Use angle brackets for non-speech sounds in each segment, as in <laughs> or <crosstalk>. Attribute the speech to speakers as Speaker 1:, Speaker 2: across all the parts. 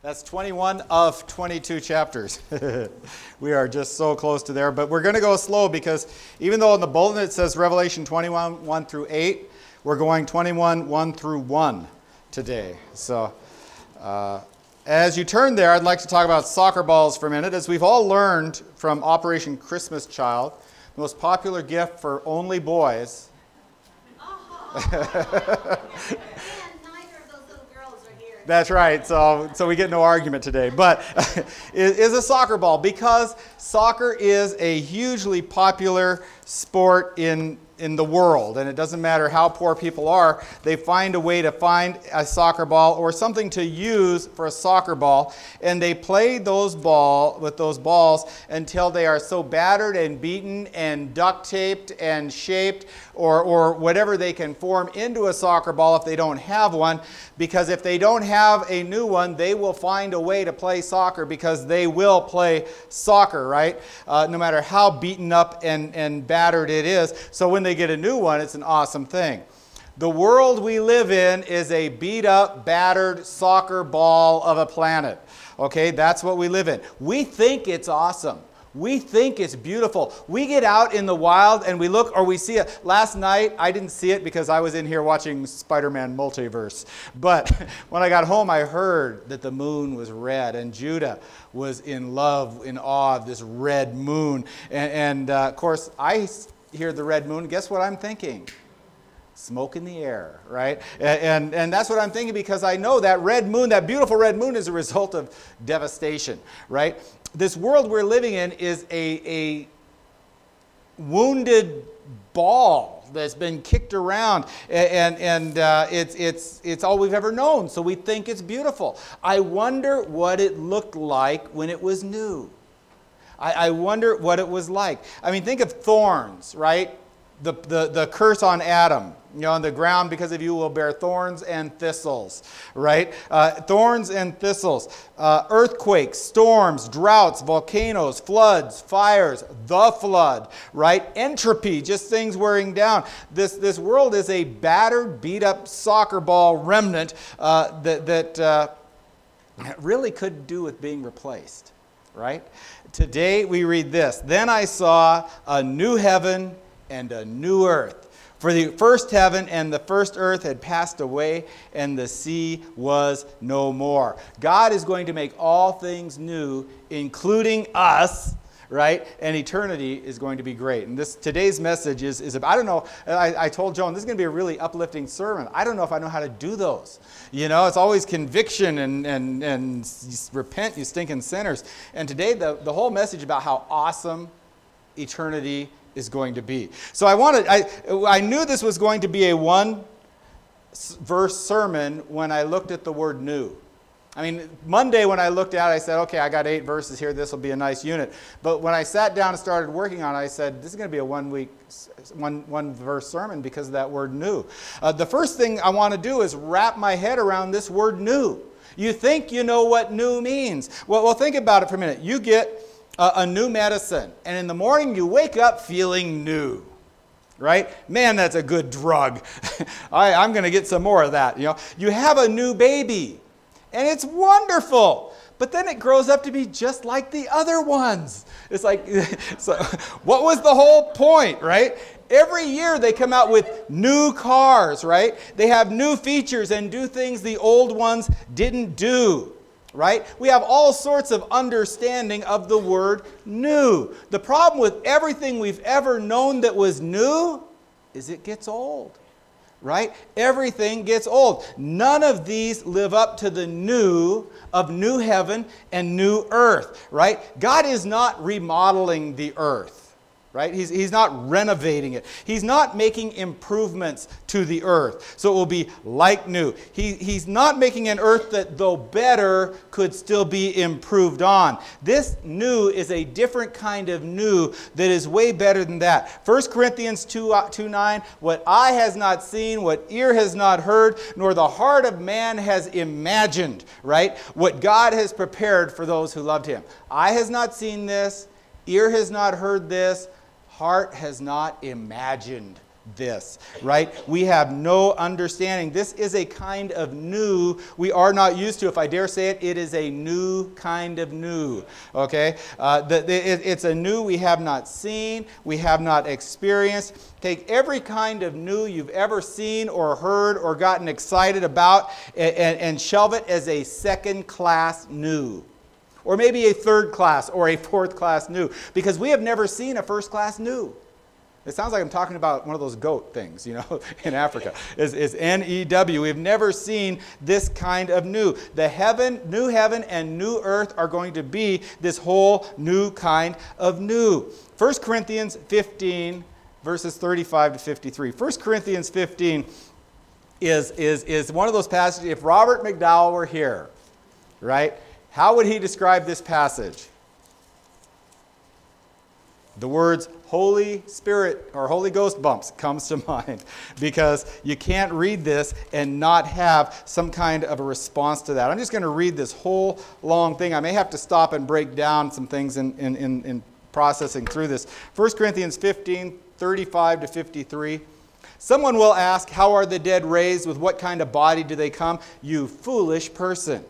Speaker 1: That's 21 of 22 chapters. <laughs> we are just so close to there, but we're going to go slow because even though in the bulletin it says Revelation 21 1 through 8, we're going 21 1 through 1 today. So, uh, as you turn there, I'd like to talk about soccer balls for a minute. As we've all learned from Operation Christmas Child, the most popular gift for only boys. <laughs>
Speaker 2: Uh-huh. <laughs>
Speaker 1: That's right. So, so we get no argument today. But <laughs> is a soccer ball because soccer is a hugely popular sport in in the world. And it doesn't matter how poor people are, they find a way to find a soccer ball or something to use for a soccer ball. And they play those ball with those balls until they are so battered and beaten and duct taped and shaped or, or whatever they can form into a soccer ball if they don't have one. Because if they don't have a new one, they will find a way to play soccer because they will play soccer, right? Uh, no matter how beaten up and, and battered it is. So when they get a new one, it's an awesome thing. The world we live in is a beat up, battered soccer ball of a planet. Okay, that's what we live in. We think it's awesome. We think it's beautiful. We get out in the wild and we look or we see it. Last night, I didn't see it because I was in here watching Spider Man Multiverse. But <laughs> when I got home, I heard that the moon was red and Judah was in love, in awe of this red moon. And, and uh, of course, I hear the red moon, guess what I'm thinking? Smoke in the air, right? And, and, and, that's what I'm thinking because I know that red moon, that beautiful red moon, is a result of devastation, right? This world we're living in is a, a wounded ball that's been kicked around and, and uh, it's, it's, it's all we've ever known so we think it's beautiful i wonder what it looked like when it was new I, I wonder what it was like. I mean, think of thorns, right? The, the, the curse on Adam. You know, on the ground because of you will bear thorns and thistles, right? Uh, thorns and thistles, uh, earthquakes, storms, droughts, volcanoes, floods, fires, the flood, right? Entropy, just things wearing down. This, this world is a battered, beat up soccer ball remnant uh, that, that uh, really could do with being replaced, right? Today we read this Then I saw a new heaven and a new earth. For the first heaven and the first earth had passed away, and the sea was no more. God is going to make all things new, including us right? And eternity is going to be great. And this today's message is, is about, I don't know, I, I told Joan this is going to be a really uplifting sermon. I don't know if I know how to do those. You know, it's always conviction and, and, and repent, you stinking sinners. And today, the, the whole message about how awesome eternity is going to be. So I wanted, I, I knew this was going to be a one verse sermon when I looked at the word new. I mean, Monday when I looked at it, I said, okay, I got eight verses here. This will be a nice unit. But when I sat down and started working on it, I said, this is going to be a one week, one, one verse sermon because of that word new. Uh, the first thing I want to do is wrap my head around this word new. You think you know what new means. Well, well think about it for a minute. You get a, new medicine, and in the morning you wake up feeling new right? Man, that's a good drug. <laughs> I, am going to get some more of that. You know, you have a new baby and it's wonderful. But then it grows up to be just like the other ones. It's like, <laughs> so what was the whole point, right? Every year they come out with new cars, right? They have new features and do things the old ones didn't do, right? We have all sorts of understanding of the word new. The problem with everything we've ever known that was new is it gets old right? Everything gets old. None of these live up to the new of new heaven and new earth, right? God is not remodeling the earth right? He's, he's not renovating it. He's not making improvements to the earth. So it will be like new. He, he's not making an earth that, though better, could still be improved on. This new is a different kind of new that is way better than that. 1 Corinthians 2, uh, 2 9, what eye has not seen, what ear has not heard, nor the heart of man has imagined, right? What God has prepared for those who loved him. Eye has not seen this, ear has not heard this heart has not imagined this, right? We have no understanding. This is a kind of new we are not used to. If I dare say it, it is a new kind of new, okay? Uh, the, the, it, it's a new we have not seen, we have not experienced. Take every kind of new you've ever seen or heard or gotten excited about and, and, and shelve it as a second class new or maybe a third class or a fourth class new, because we have never seen a first class new. It sounds like I'm talking about one of those goat things, you know, <laughs> in Africa. Is is N E W. We've never seen this kind of new. The heaven, new heaven and new earth are going to be this whole new kind of new. 1 Corinthians 15 verses 35 to 53. 1 Corinthians 15 is is is one of those passages if Robert McDowell were here, right? How would he describe this passage? The words Holy Spirit or Holy Ghost bumps comes to <laughs> mind because you can't read this and not have some kind of a response to that. I'm just going to read this whole long thing. I may have to stop and break down some things in, in, in, in processing through this. 1 Corinthians 15, 35 to 53. Someone will ask, How are the dead raised? With what kind of body do they come? You foolish person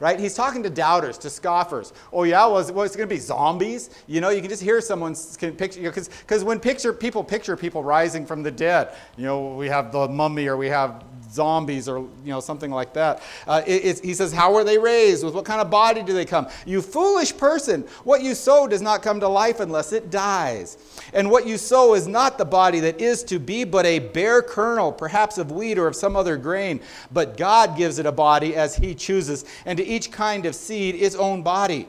Speaker 1: right? He's talking to doubters, to scoffers. Oh yeah, well, it's, well, it's going to be zombies. You know, you can just hear someone's picture because because when picture people picture people rising from the dead, you know, we have the mummy or we have zombies or you know something like that. Uh, it, he says, "How were they raised? With what kind of body do they come? You foolish person! What you sow does not come to life unless it dies. And what you sow is not the body that is to be, but a bare kernel, perhaps of wheat or of some other grain. But God gives it a body as He chooses, and to each kind of seed its own body."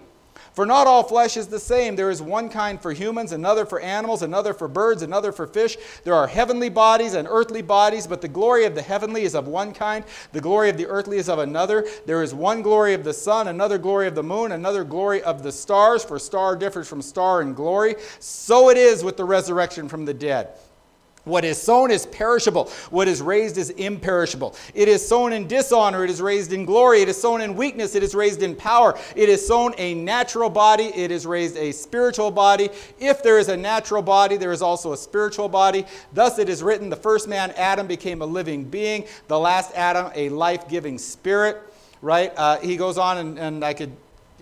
Speaker 1: For not all flesh is the same. There is one kind for humans, another for animals, another for birds, another for fish. There are heavenly bodies and earthly bodies, but the glory of the heavenly is of one kind, the glory of the earthly is of another. There is one glory of the sun, another glory of the moon, another glory of the stars, for star differs from star in glory. So it is with the resurrection from the dead. What is sown is perishable. What is raised is imperishable. It is sown in dishonor. It is raised in glory. It is sown in weakness. It is raised in power. It is sown a natural body. It is raised a spiritual body. If there is a natural body, there is also a spiritual body. Thus it is written the first man, Adam, became a living being. The last Adam, a life giving spirit. Right? Uh, he goes on, and, and I could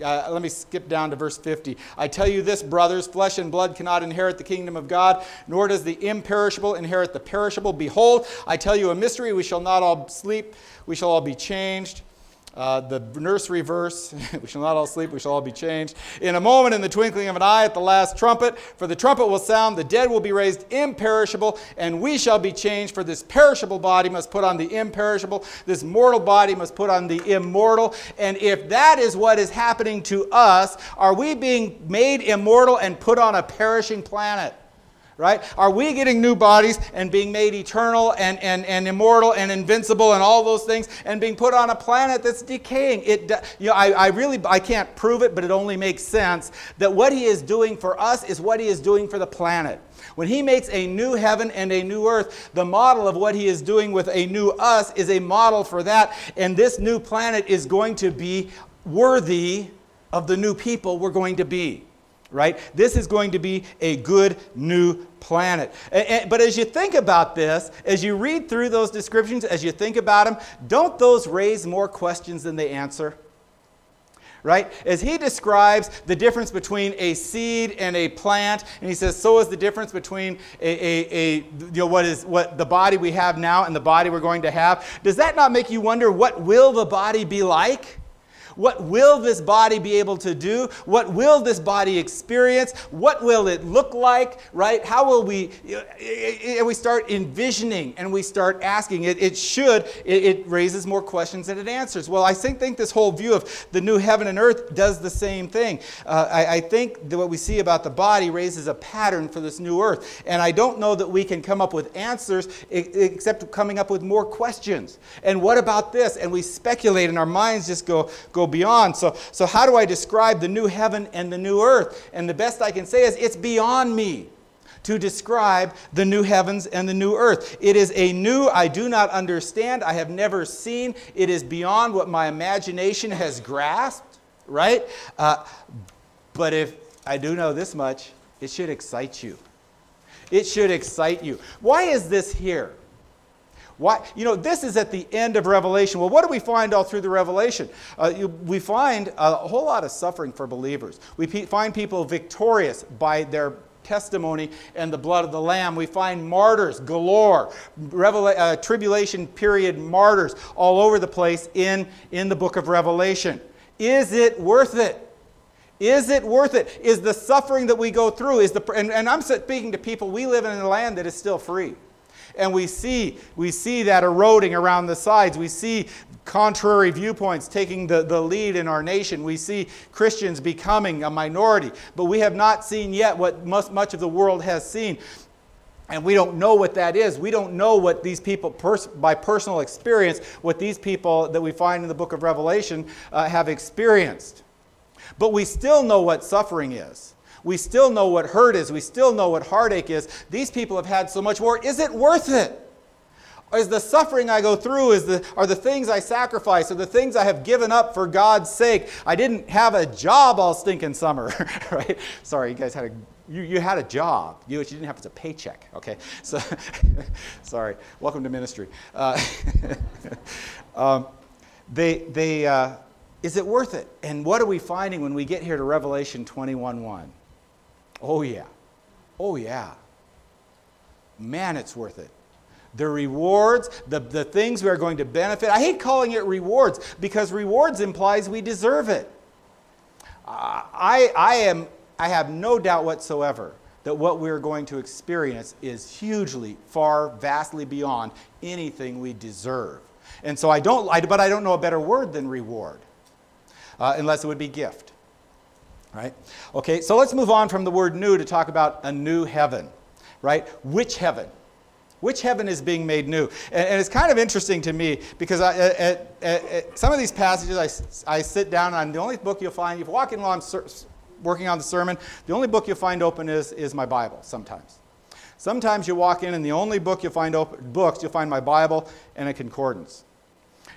Speaker 1: uh, let me skip down to verse 50. I tell you this, brothers flesh and blood cannot inherit the kingdom of God, nor does the imperishable inherit the perishable. Behold, I tell you a mystery. We shall not all sleep, we shall all be changed uh, the nursery verse, <laughs> we shall not all sleep, we shall all be changed. In a moment, in the twinkling of an eye, at the last trumpet, for the trumpet will sound, the dead will be raised imperishable, and we shall be changed. For this perishable body must put on the imperishable, this mortal body must put on the immortal. And if that is what is happening to us, are we being made immortal and put on a perishing planet? Right? Are we getting new bodies and being made eternal and, and, and immortal and invincible and all those things and being put on a planet that's decaying? It, you know, I, I really, I can't prove it, but it only makes sense that what he is doing for us is what he is doing for the planet. When he makes a new heaven and a new earth, the model of what he is doing with a new us is a model for that. And this new planet is going to be worthy of the new people we're going to be right? This is going to be a good new planet. But as you think about this, as you read through those descriptions, as you think about them, don't those raise more questions than they answer? Right? As he describes the difference between a seed and a plant, and he says, so is the difference between a, a, a you know, what is what the body we have now and the body we're going to have. Does that not make you wonder what will the body be like? What will this body be able to do? What will this body experience? What will it look like, right? How will we, and we start envisioning and we start asking. It, it should, it, it, raises more questions than it answers. Well, I think, think this whole view of the new heaven and earth does the same thing. Uh, I, I think that what we see about the body raises a pattern for this new earth. And I don't know that we can come up with answers except coming up with more questions. And what about this? And we speculate and our minds just go, go beyond. So, so how do I describe the new heaven and the new earth? And the best I can say is it's beyond me to describe the new heavens and the new earth. It is a new I do not understand, I have never seen. It is beyond what my imagination has grasped, right? Uh, but if I do know this much, it should excite you. It should excite you. Why is this here? Why, you know, this is at the end of Revelation. Well, what do we find all through the Revelation? Uh, we find a whole lot of suffering for believers. We pe- find people victorious by their testimony and the blood of the Lamb. We find martyrs galore, Revela- uh, tribulation period martyrs all over the place in, in the book of Revelation. Is it worth it? Is it worth it? Is the suffering that we go through, is the, and, and I'm speaking to people, we live in a land that is still free and we see we see that eroding around the sides we see contrary viewpoints taking the, the lead in our nation we see christians becoming a minority but we have not seen yet what much, much of the world has seen and we don't know what that is. We don't know what these people, pers- by personal experience, what these people that we find in the book of Revelation uh, have experienced. But we still know what suffering is. We still know what hurt is. We still know what heartache is. These people have had so much more. Is it worth it? Is the suffering I go through, is the, are the things I sacrifice, are the things I have given up for God's sake? I didn't have a job all stinking summer, <laughs> right? Sorry, you guys had a you, you had a job. You, you didn't have a paycheck, okay? So, <laughs> sorry. Welcome to ministry. Uh, <laughs> um, they, they, uh, is it worth it? And what are we finding when we get here to Revelation 21 1? Oh, yeah. Oh, yeah. Man, it's worth it. The rewards, the, the things we are going to benefit. I hate calling it rewards because rewards implies we deserve it. I, I, am, I have no doubt whatsoever that what we're going to experience is hugely, far, vastly beyond anything we deserve. And so I don't, I, but I don't know a better word than reward, uh, unless it would be gift right? Okay, so let's move on from the word new to talk about a new heaven, right? Which heaven? Which heaven is being made new? And, and it's kind of interesting to me because I, at, at, at some of these passages, I, I sit down and I'm the only book you'll find, if you walk in while I'm working on the sermon, the only book you'll find open is, is my Bible sometimes. Sometimes you walk in and the only book you'll find open, books, you'll find my Bible and a concordance.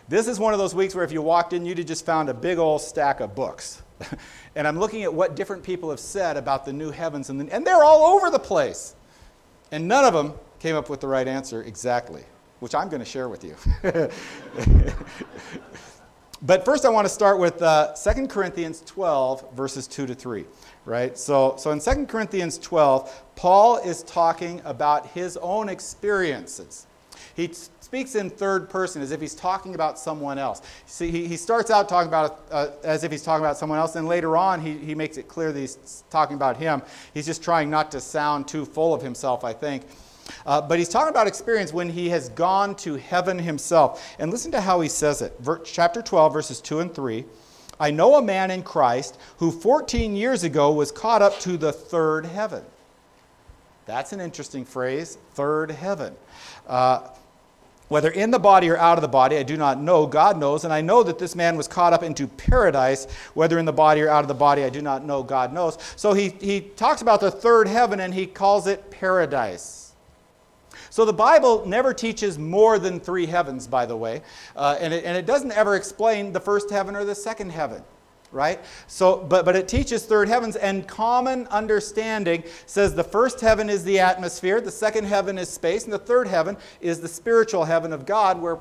Speaker 1: This is one of those weeks where if you walked in, you'd have just found a big old stack of books. <laughs> and I'm looking at what different people have said about the new heavens, and, the, and they're all over the place. And none of them came up with the right answer exactly, which I'm going to share with you. <laughs> but first, I want to start with uh, 2 Corinthians 12, verses 2 to 3. Right? So, so in 2 Corinthians 12, Paul is talking about his own experiences. He speaks in third person as if he's talking about someone else. See, he, he starts out talking about uh, as if he's talking about someone else, and later on he, he makes it clear that he's talking about him. He's just trying not to sound too full of himself, I think. Uh, but he's talking about experience when he has gone to heaven himself. And listen to how he says it. Ver- chapter 12, verses 2 and 3. I know a man in Christ who 14 years ago was caught up to the third heaven. That's an interesting phrase, third heaven. Uh, whether in the body or out of the body, I do not know. God knows. And I know that this man was caught up into paradise. Whether in the body or out of the body, I do not know. God knows. So he, he talks about the third heaven and he calls it paradise. So the Bible never teaches more than three heavens, by the way. Uh, and, it, and it doesn't ever explain the first heaven or the second heaven right? So, but, but it teaches third heavens, and common understanding says the first heaven is the atmosphere, the second heaven is space, and the third heaven is the spiritual heaven of God, where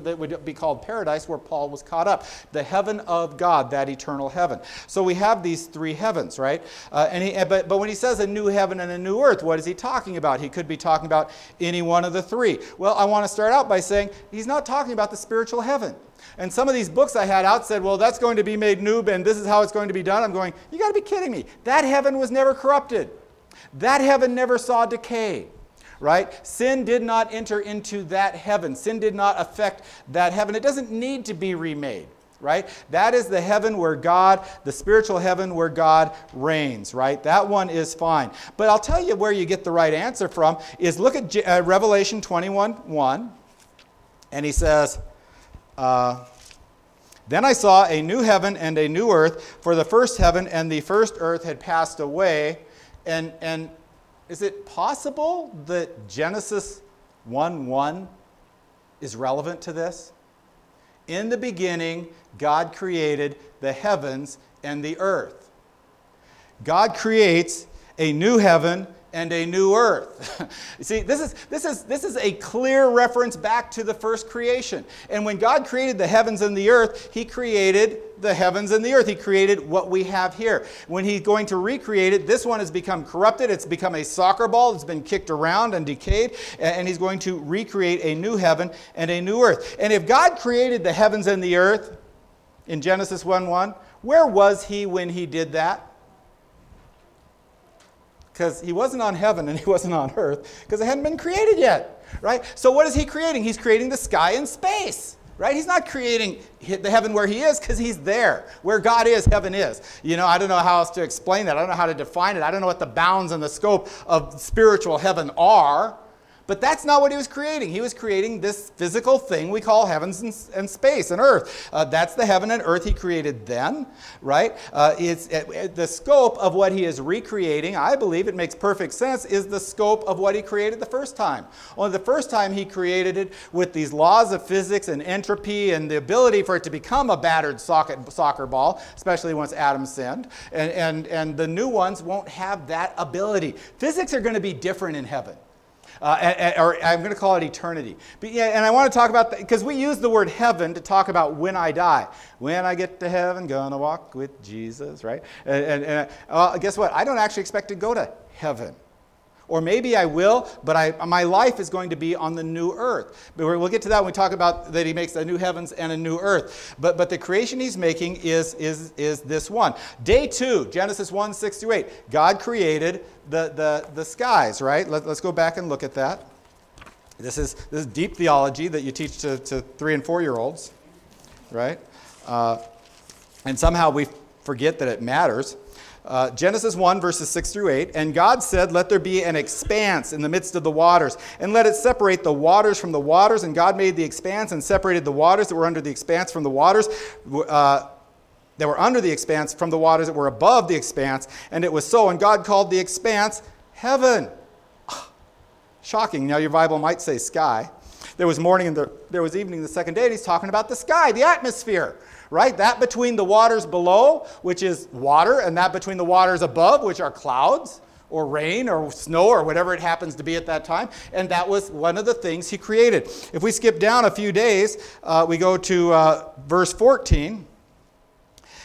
Speaker 1: that would be called paradise, where Paul was caught up. The heaven of God, that eternal heaven. So we have these three heavens, right? Uh, and he, but, but when he says a new heaven and a new earth, what is he talking about? He could be talking about any one of the three. Well, I want to start out by saying he's not talking about the spiritual heaven. And some of these books I had out said, well, that's going to be made new, and this is how it's going to be done. I'm going, you got to be kidding me. That heaven was never corrupted, that heaven never saw decay. Right? Sin did not enter into that heaven. Sin did not affect that heaven. It doesn't need to be remade right? That is the heaven where God, the spiritual heaven where God reigns, right? That one is fine. But I'll tell you where you get the right answer from is look at uh, Revelation 21 1. And he says, uh, then I saw a new heaven and a new earth, for the first heaven and the first earth had passed away. And, and is it possible that Genesis 1 1 is relevant to this? In the beginning, God created the heavens and the earth. God creates a new heaven and a new earth. you <laughs> see, this is, this, is, this is a clear reference back to the first creation. And when God created the heavens and the earth, He created the heavens and the earth. He created what we have here. When He's going to recreate it, this one has become corrupted. It's become a soccer ball. It's been kicked around and decayed. And He's going to recreate a new heaven and a new earth. And if God created the heavens and the earth in Genesis 1 1, where was He when He did that? Because he wasn't on heaven and he wasn't on earth because it hadn't been created yet, right? So what is he creating? He's creating the sky and space, right? He's not creating the heaven where he is because he's there. Where God is, heaven is. You know, I don't know how else to explain that. I don't know how to define it. I don't know what the bounds and the scope of spiritual heaven are. But that's not what he was creating. He was creating this physical thing we call heavens and, and space and earth. Uh, that's the heaven and earth he created then, right? Uh, it's it, the scope of what he is recreating. I believe it makes perfect sense. Is the scope of what he created the first time? Only the first time he created it with these laws of physics and entropy and the ability for it to become a battered socket, soccer ball, especially once Adam sinned. And, and, and the new ones won't have that ability. Physics are going to be different in heaven uh, or I'm going to call it eternity. But yeah, and I want to talk about that because we use the word heaven to talk about when I die. When I get to heaven, gonna walk with Jesus, right? And, and, and uh, guess what? I don't actually expect to go to heaven. Or maybe I will, but I, my life is going to be on the new earth. But we'll get to that when we talk about that he makes a new heavens and a new earth. But, but the creation he's making is, is, is this one. Day two, Genesis 1 6 through 8. God created the, the, the skies, right? Let, let's go back and look at that. This is, this is deep theology that you teach to, to three and four year olds, right? Uh, and somehow we forget that it matters. Uh, Genesis 1, verses 6 through 8. And God said, Let there be an expanse in the midst of the waters, and let it separate the waters from the waters. And God made the expanse and separated the waters that were under the expanse from the waters. Uh, that were under the expanse from the waters that were above the expanse, and it was so. And God called the expanse heaven. Shocking. Now, your Bible might say sky. There was morning and there was evening the second day, and he's talking about the sky, the atmosphere right? That between the waters below, which is water, and that between the waters above, which are clouds or rain or snow or whatever it happens to be at that time. And that was one of the things he created. If we skip down a few days, uh, we go to uh, verse 14.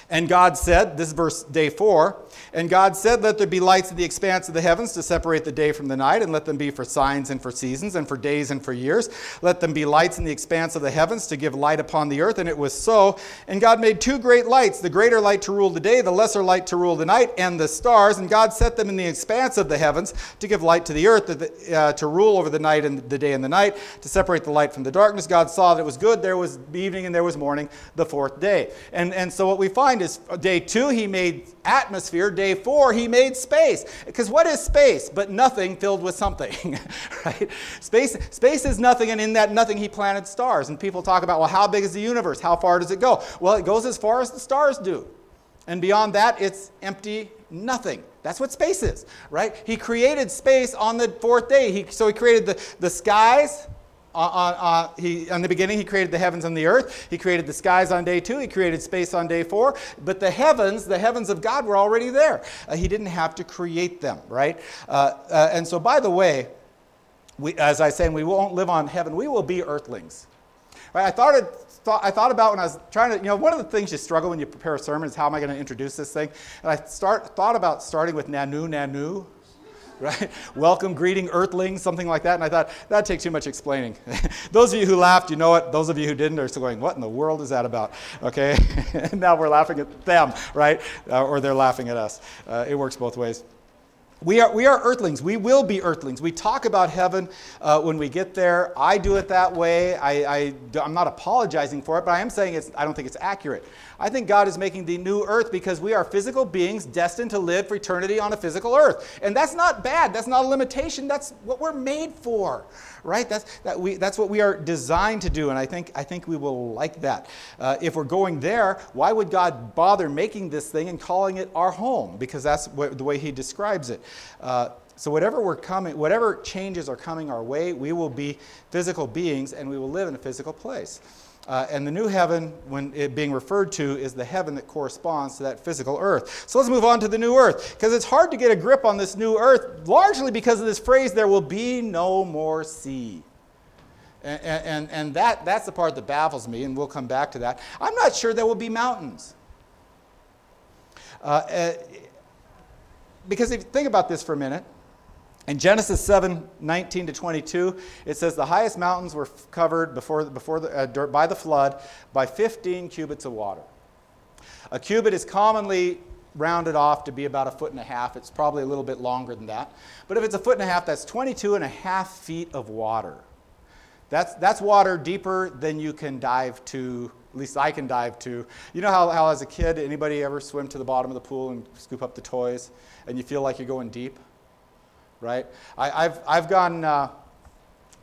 Speaker 1: And God said, this is verse day four, and God said, Let there be lights in the expanse of the heavens to separate the day from the night, and let them be for signs and for seasons, and for days and for years. Let them be lights in the expanse of the heavens to give light upon the earth. And it was so. And God made two great lights the greater light to rule the day, the lesser light to rule the night, and the stars. And God set them in the expanse of the heavens to give light to the earth, uh, to rule over the night and the day and the night, to separate the light from the darkness. God saw that it was good. There was evening and there was morning, the fourth day. And, and so what we find is day two, he made atmosphere. Day four, he made space. Because what is space but nothing filled with something, <laughs> right? Space, space is nothing, and in that nothing, he planted stars. And people talk about, well, how big is the universe? How far does it go? Well, it goes as far as the stars do. And beyond that, it's empty nothing. That's what space is, right? He created space on the fourth day. He, so he created the, the skies, on, on, he, in the beginning, he created the heavens and the earth. He created the skies on day two. He created space on day four. But the heavens, the heavens of God, were already there. Uh, he didn't have to create them, right? Uh, uh, and so, by the way, we, as I say, we won't live on heaven. We will be earthlings. Right? I thought, it, I thought about when I was trying to, you know, one of the things you struggle when you prepare a sermon is how am I going to introduce this thing? And I start, thought about starting with Nanu, Nanu, right? Welcome, greeting, earthlings, something like that. And I thought, that takes too much explaining. <laughs> Those of you who laughed, you know it. Those of you who didn't are still going, what in the world is that about? Okay? <laughs> and now we're laughing at them, right? Uh, or they're laughing at us. Uh, it works both ways. We are, we are earthlings. We will be earthlings. We talk about heaven uh, when we get there. I do it that way. I, I, I'm not apologizing for it, but I am saying it's, I don't think it's accurate. I think God is making the new earth because we are physical beings destined to live for eternity on a physical earth. And that's not bad. That's not a limitation. That's what we're made for, right? That's, that we, that's what we are designed to do. And I think, I think we will like that. Uh, if we're going there, why would God bother making this thing and calling it our home? Because that's what, the way He describes it. Uh, so whatever we're coming, whatever changes are coming our way, we will be physical beings and we will live in a physical place. Uh, and the new heaven, when it being referred to, is the heaven that corresponds to that physical earth. So let's move on to the new earth, because it's hard to get a grip on this new earth, largely because of this phrase, there will be no more sea. And, and, and that, that's the part that baffles me, and we'll come back to that. I'm not sure there will be mountains. Uh, uh, because if you think about this for a minute, in Genesis 7 19 to 22, it says the highest mountains were covered before, before the, uh, by the flood by 15 cubits of water. A cubit is commonly rounded off to be about a foot and a half. It's probably a little bit longer than that. But if it's a foot and a half, that's 22 and a half feet of water. That's, that's water deeper than you can dive to, at least I can dive to. You know how, how as a kid, anybody ever swim to the bottom of the pool and scoop up the toys and you feel like you're going deep? Right? I, have I've gone uh,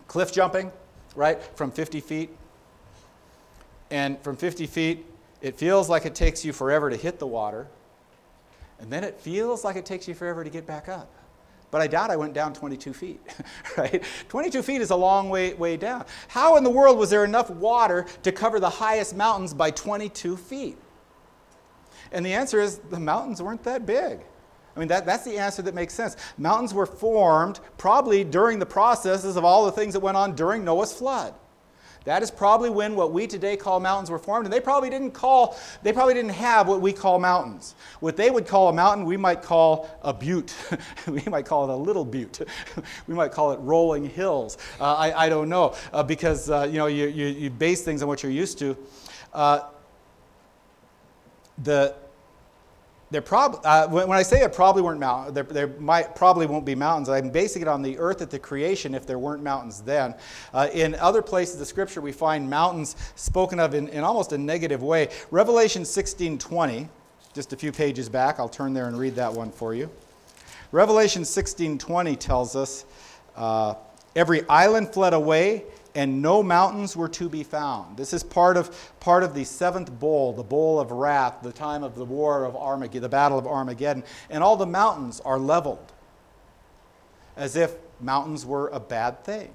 Speaker 1: cliff jumping, right, from 50 feet. And from 50 feet, it feels like it takes you forever to hit the water. And then it feels like it takes you forever to get back up. But I doubt I went down 22 feet, <laughs> right? 22 feet is a long way, way down. How in the world was there enough water to cover the highest mountains by 22 feet? And the answer is the mountains weren't that big. I mean, that, that's the answer that makes sense. Mountains were formed probably during the processes of all the things that went on during Noah's flood. That is probably when what we today call mountains were formed, and they probably didn't call, they probably didn't have what we call mountains. What they would call a mountain, we might call a butte. <laughs> we might call it a little butte. <laughs> we might call it rolling hills. Uh, I, I don't know, uh, because uh, you know you, you, you, base things on what you're used to. Uh, the there prob- uh, when, I say it probably weren't mountains, there, there, might, probably won't be mountains. I'm basing it on the earth at the creation if there weren't mountains then. Uh, in other places of Scripture, we find mountains spoken of in, in almost a negative way. Revelation 16:20, just a few pages back. I'll turn there and read that one for you. Revelation 16:20 tells us, uh, "Every island fled away, and no mountains were to be found. This is part of, part of the seventh bowl, the bowl of wrath, the time of the war of Armageddon, the battle of Armageddon. And all the mountains are leveled, as if mountains were a bad thing.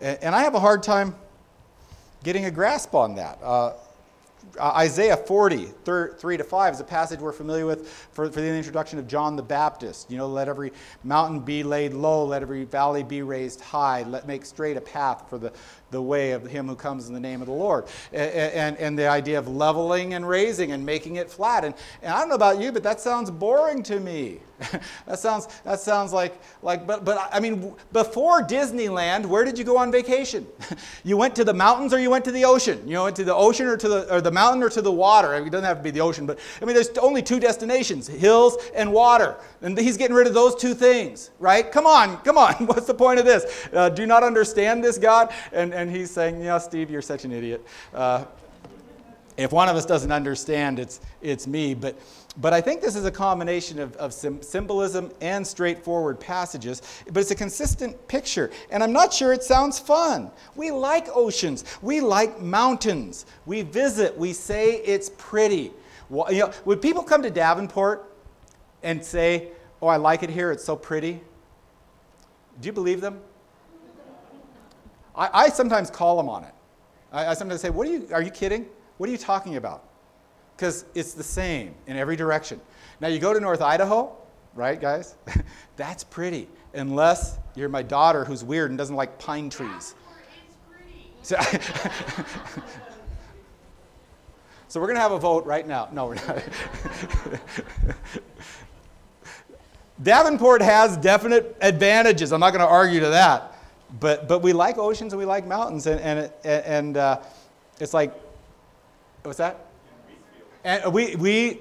Speaker 1: And, I have a hard time getting a grasp on that. Uh, uh, Isaiah 40, 3 to 5 is a passage we're familiar with for, for the introduction of John the Baptist. You know, let every mountain be laid low, let every valley be raised high, let make straight a path for the, the way of him who comes in the name of the Lord. And, and, and the idea of leveling and raising and making it flat. And, and I don't know about you, but that sounds boring to me. <laughs> that sounds, that sounds like, like but, but I mean, before Disneyland, where did you go on vacation? <laughs> you went to the mountains or you went to the ocean? You went to the ocean or to the, or the mountain or to the water. It doesn't have to be the ocean, but I mean, there's only two destinations hills and water. And he's getting rid of those two things, right? Come on, come on. <laughs> What's the point of this? Uh, do you not understand this, God? And, and he's saying, Yeah, Steve, you're such an idiot. Uh, if one of us doesn't understand, it's, it's me. But, but I think this is a combination of, of symbolism and straightforward passages, but it's a consistent picture. And I'm not sure it sounds fun. We like oceans, we like mountains. We visit, we say it's pretty. Well, you know, would people come to Davenport and say, Oh, I like it here, it's so pretty? Do you believe them? I, I sometimes call them on it. I, I sometimes say, What are you, are you kidding? What are you talking about? Because it's the same in every direction. Now, you go to North Idaho, right, guys? <laughs> That's pretty, unless you're my daughter who's weird and doesn't like pine trees. So, <laughs> so we're going to have a vote right now. No, we're not. <laughs> Davenport has definite advantages. I'm not going to argue to that. But, but we like oceans and we like mountains. And, and, and uh, it's like What's that? And we, we,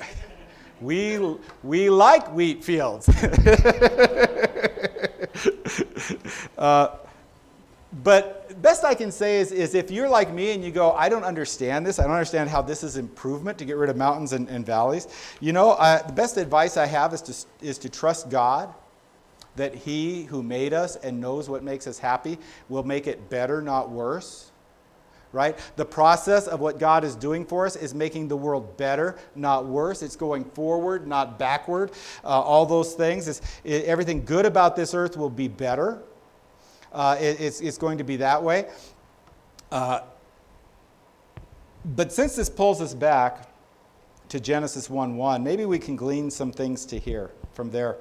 Speaker 1: <laughs> we, we like wheat fields. <laughs> uh, but best I can say is, is if you're like me and you go, I don't understand this, I don't understand how this is improvement to get rid of mountains and, and valleys, you know, the best advice I have is to, is to trust God that He who made us and knows what makes us happy will make it better, not worse right? The process of what God is doing for us is making the world better, not worse. It's going forward, not backward. Uh, all those things. Is, it, everything good about this earth will be better. Uh, it, it's, it's going to be that way. Uh, but since this pulls us back to Genesis 1 1, maybe we can glean some things to hear from there.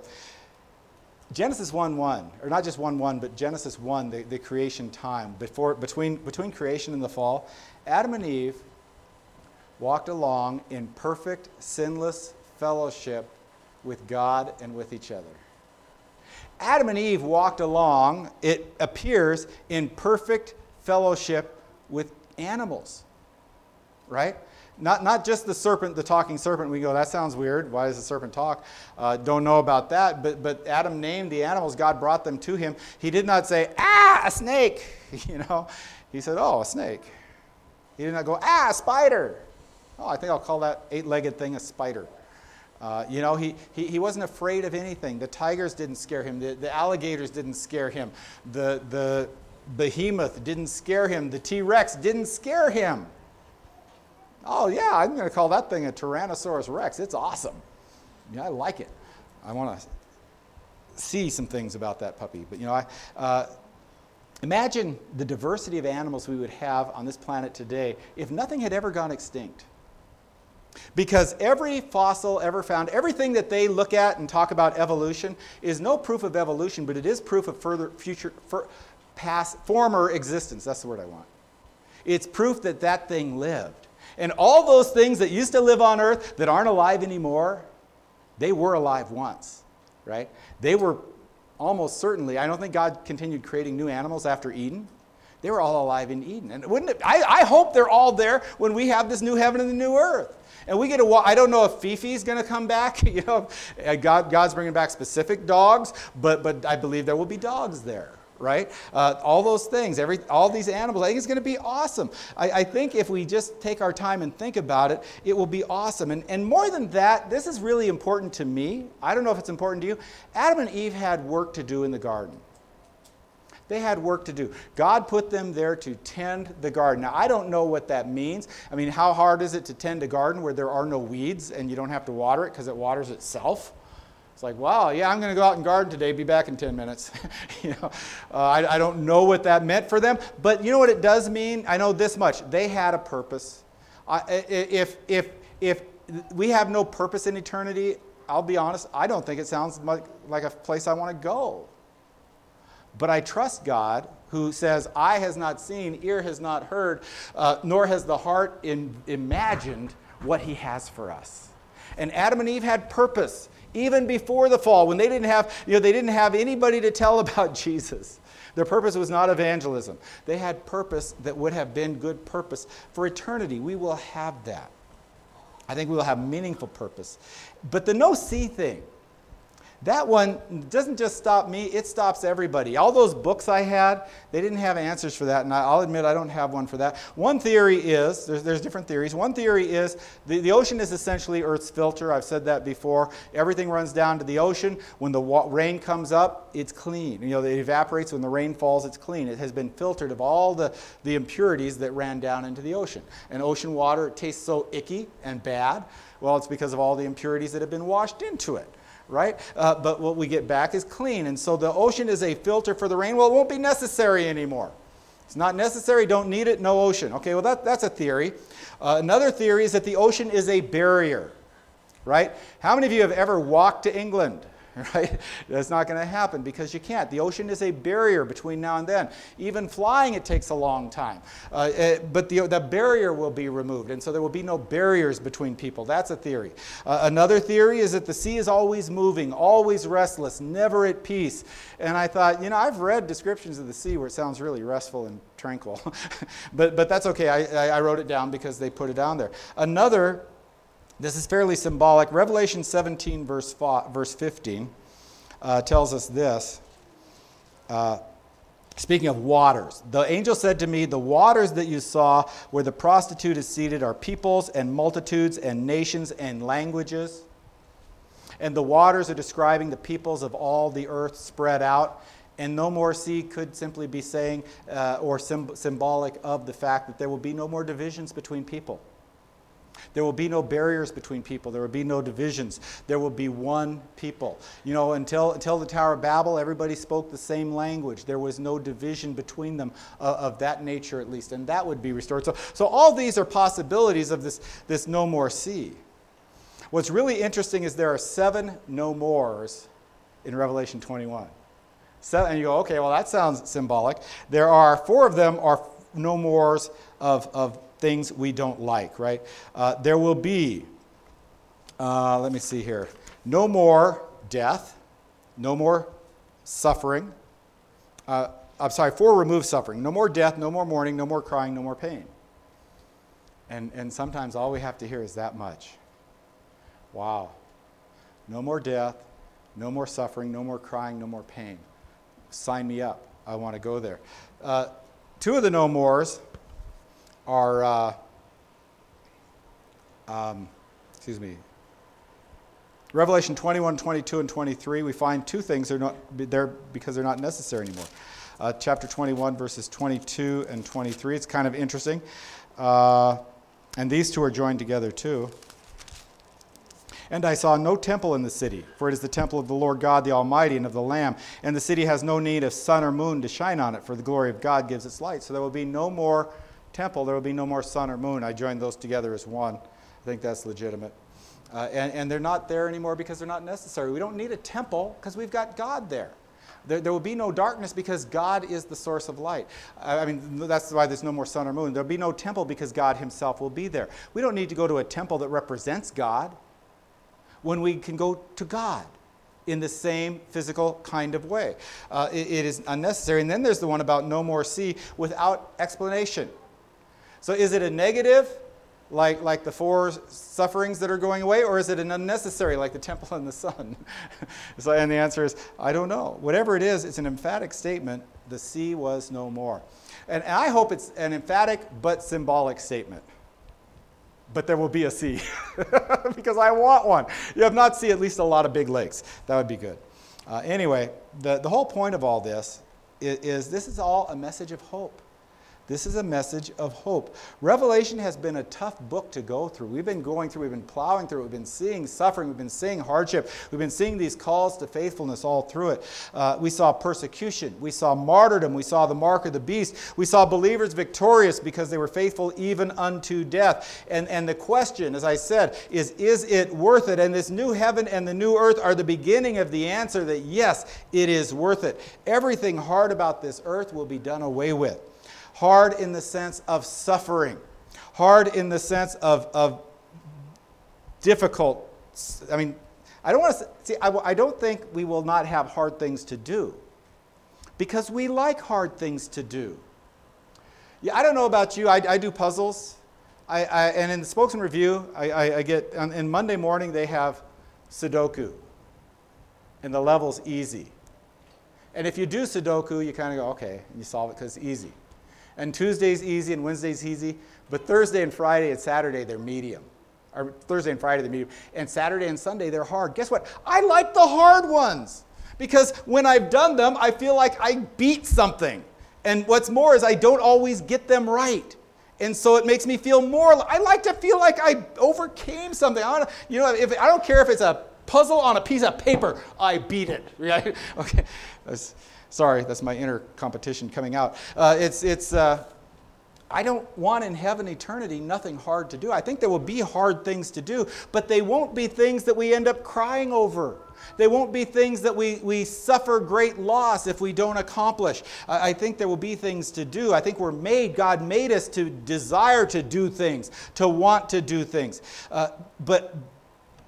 Speaker 1: Genesis 1 1, or not just 1 1, but Genesis 1, the, the creation time, before, between, between creation and the fall, Adam and Eve walked along in perfect, sinless fellowship with God and with each other. Adam and Eve walked along, it appears, in perfect fellowship with animals, right? Not, not just the serpent, the talking serpent. We go, that sounds weird. Why does the serpent talk? Uh, don't know about that. But, but Adam named the animals. God brought them to him. He did not say, ah, a snake. <laughs> You know, he said, oh, a snake. He did not go, ah, a spider. Oh, I think I'll call that eight legged thing a spider. Uh, you know, he, he, he wasn't afraid of anything. The tigers didn't scare him, the, the alligators didn't scare him, the, the behemoth didn't scare him, the T Rex didn't scare him. Oh, yeah, I'm going to call that thing a Tyrannosaurus Rex. It's awesome. Yeah, I like it. I want to see some things about that puppy. But, you know, I, uh, imagine the diversity of animals we would have on this planet today if nothing had ever gone extinct. Because every fossil ever found, everything that they look at and talk about evolution is no proof of evolution, but it is proof of further future, for, past, former existence. That's the word I want. It's proof that that thing lived. And all those things that used to live on earth that aren't alive anymore, they were alive once, right? They were almost certainly, I don't think God continued creating new animals after Eden. They were all alive in Eden. And wouldn't it, I, I hope they're all there when we have this new heaven and the new earth. And we get to I don't know if Fifi's going to come back. <laughs> you know, uh, God, God's bringing back specific dogs, but, but I believe there will be dogs there right? Uh, all those things, every, all these animals, I think it's going to be awesome. I, I, think if we just take our time and think about it, it will be awesome. And, and more than that, this is really important to me. I don't know if it's important to you. Adam and Eve had work to do in the garden. They had work to do. God put them there to tend the garden. Now, I don't know what that means. I mean, how hard is it to tend a garden where there are no weeds and you don't have to water it because it waters itself? It's like, wow, yeah, I'm going to go out and garden today, be back in 10 minutes. <laughs> you know, uh, I, I don't know what that meant for them, but you know what it does mean? I know this much. They had a purpose. if, if, if we have no purpose in eternity, I'll be honest, I don't think it sounds like a place I want to go. But I trust God who says, Eye has not seen, ear has not heard, uh, nor has the heart in, imagined what he has for us. And Adam and Eve had purpose even before the fall when they didn't have, you know, they didn't have anybody to tell <laughs> about Jesus. Their purpose was not evangelism. They had purpose that would have been good purpose for eternity. We will have that. I think we will have meaningful purpose. But the no sea thing, that one doesn't just stop me, it stops everybody. All those books I had, they didn't have answers for that, and I'll admit I don't have one for that. One theory is there's, there's different theories. One theory is the, the ocean is essentially Earth's filter. I've said that before. Everything runs down to the ocean. When the wa- rain comes up, it's clean. You know, it evaporates. When the rain falls, it's clean. It has been filtered of all the, the impurities that ran down into the ocean. And ocean water, it tastes so icky and bad. Well, it's because of all the impurities that have been washed into it right? Uh, but what we get back is clean. And so the ocean is a filter for the rain. Well, it won't be necessary anymore. It's not necessary, don't need it, no ocean. Okay, well, that, that's a theory. Uh, another theory is that the ocean is a barrier, right? How many of you have ever walked to England? <laughs> right? That's not going to happen because you can't. The ocean is a barrier between now and then. Even flying, it takes a long time. Uh, it, uh, but the, the barrier will be removed, and so there will be no barriers between people. That's a theory. Uh, another theory is that the sea is always moving, always restless, never at peace. And I thought, you know, I've read descriptions of the sea where it sounds really restful and tranquil. <laughs> but, but that's okay. I, I wrote it down because they put it down there. Another this is fairly symbolic. Revelation 17, verse, verse 15, uh, tells us this. Uh, speaking of waters, the angel said to me, The waters that you saw where the prostitute is seated are peoples and multitudes and nations and languages. And the waters are describing the peoples of all the earth spread out. And no more sea could simply be saying uh, or symbolic of the fact that there will be no more divisions between people. There will be no barriers between people. There will be no divisions. There will be one people. You know, until, until the Tower of Babel, everybody spoke the same language. There was no division between them uh, of that nature, at least, and that would be restored. So, so all these are possibilities of this, this no more sea. What's really interesting is there are seven no mores in Revelation 21. Seven, and you go, okay, well, that sounds symbolic. There are four of them are no mores of, of things we don't like, right? Uh, there will be, uh, let me see here, no more death, no more suffering. Uh, I'm sorry, for remove suffering. No more death, no more mourning, no more crying, no more pain. And, and sometimes all we have to hear is that much. Wow. No more death, no more suffering, no more crying, no more pain. Sign me up. I want to go there. Uh, two of the no mores are, uh, um, excuse me, Revelation 21, 22, and 23, we find two things are not there because they're not necessary anymore. Uh, chapter 21, verses 22 and 23. It's kind of interesting. Uh, and these two are joined together too. And I saw no temple in the city, for it is the temple of the Lord God the Almighty and of the Lamb. And the city has no need of sun or moon to shine on it, for the glory of God gives its light. So there will be no more temple, there will be no more sun or moon. I joined those together as one. I think that's legitimate. Uh, and, and they're not there anymore because they're not necessary. We don't need a temple because we've got God there. There, there, will be no darkness because God is the source of light. I mean, that's why there's no more sun or moon. There'll be no temple because God Himself will be there. We don't need to go to a temple that represents God when we can go to God in the same physical kind of way. Uh, it, it is unnecessary. And then there's the one about no more sea without explanation. So is it a negative, like, like the four sufferings that are going away, or is it an unnecessary, like the temple and the sun? <laughs> so, and the answer is, I don't know. Whatever it is, it's an emphatic statement the sea was no more. And I hope it's an emphatic but symbolic statement. But there will be a sea, <laughs> because I want one. You have not seen at least a lot of big lakes. That would be good. Uh, anyway, the, the whole point of all this is, is this is all a message of hope. This is a message of hope. Revelation has been a tough book to go through. We've been going through, we've been plowing through, we've been seeing suffering, we've been seeing hardship, we've been seeing these calls to faithfulness all through it. Uh, we saw persecution, we saw martyrdom, we saw the mark of the beast, we saw believers victorious because they were faithful even unto death. And, and the question, as I said, is is it worth it? And this new heaven and the new earth are the beginning of the answer that yes, it is worth it. Everything hard about this earth will be done away with hard in the sense of suffering, hard in the sense of, of difficult. I mean, I don't want to see, I, I don't think we will not have hard things to do because we like hard things to do. Yeah, I don't know about you, I, I do puzzles. I, I, and in the Spokesman Review, I, I, get, in Monday morning, they have Sudoku, and the level's easy. And if you do Sudoku, you kind of go, okay, and you solve it because it's easy. And Tuesday's easy and Wednesday's easy, but Thursday and Friday and Saturday they're medium. Or Thursday and Friday they're medium. And Saturday and Sunday they're hard. Guess what? I like the hard ones because when I've done them, I feel like I beat something. And what's more is I don't always get them right. And so it makes me feel more, I like to feel like I overcame something. I don't, you know, if, I don't care if it's a puzzle on a piece of paper, I beat it, <laughs> right? Okay. Sorry, that's my inner competition coming out. Uh, it's, it's, uh, I don't want in heaven eternity nothing hard to do. I think there will be hard things to do, but they won't be things that we end up crying over. They won't be things that we, we suffer great loss if we don't accomplish. I, I think there will be things to do. I think we're made, God made us to desire to do things, to want to do things. Uh, but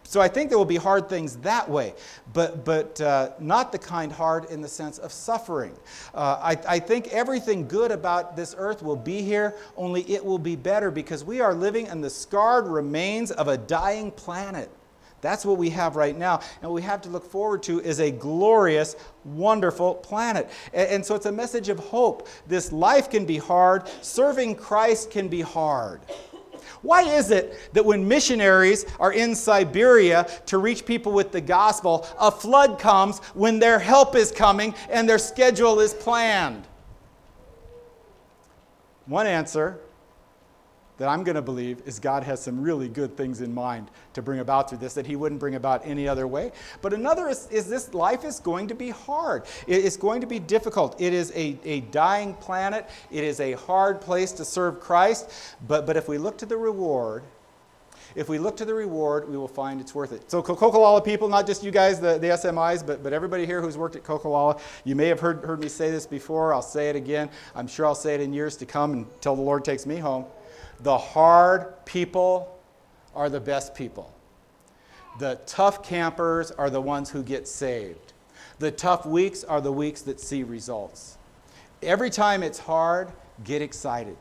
Speaker 1: so I think there will be hard things that way, but, but uh, not the kind hard in the sense of suffering. Uh, I, I think everything good about this earth will be here, only it will be better because we are living in the scarred remains of a dying planet. That's what we have right now. And what we have to look forward to is a glorious, wonderful planet. And, and so it's a message of hope. This life can be hard, serving Christ can be hard. Why is it that when missionaries are in Siberia to reach people with the gospel, a flood comes when their help is coming and their schedule is planned? One answer that I'm going to believe is God has some really good things in mind to bring about through this that He wouldn't bring about any other way. But another is, is this life is going to be hard. It's going to be difficult. It is a, a dying planet, it is a hard place to serve Christ. But, but if we look to the reward, if we look to the reward, we will find it's worth it. So, Cocolalla people, not just you guys, the, the SMIs, but, but everybody here who's worked at Cocolalla, you may have heard, heard me say this before. I'll say it again. I'm sure I'll say it in years to come until the Lord takes me home. The hard people are the best people. The tough campers are the ones who get saved. The tough weeks are the weeks that see results. Every time it's hard, get excited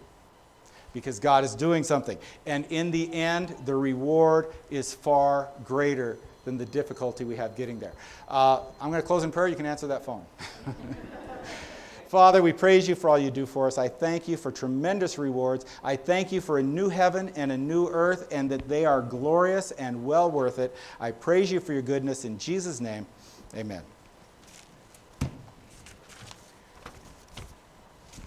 Speaker 1: because God is doing something. And in the end, the reward is far greater than the difficulty we have getting there. Uh, I'm going to close in prayer. You can answer that phone. <laughs> Father, we praise you for all you do for us. I thank you for tremendous rewards. I thank you for a new heaven and a new earth, and that they are glorious and well worth it. I praise you for your goodness. In Jesus' name, amen.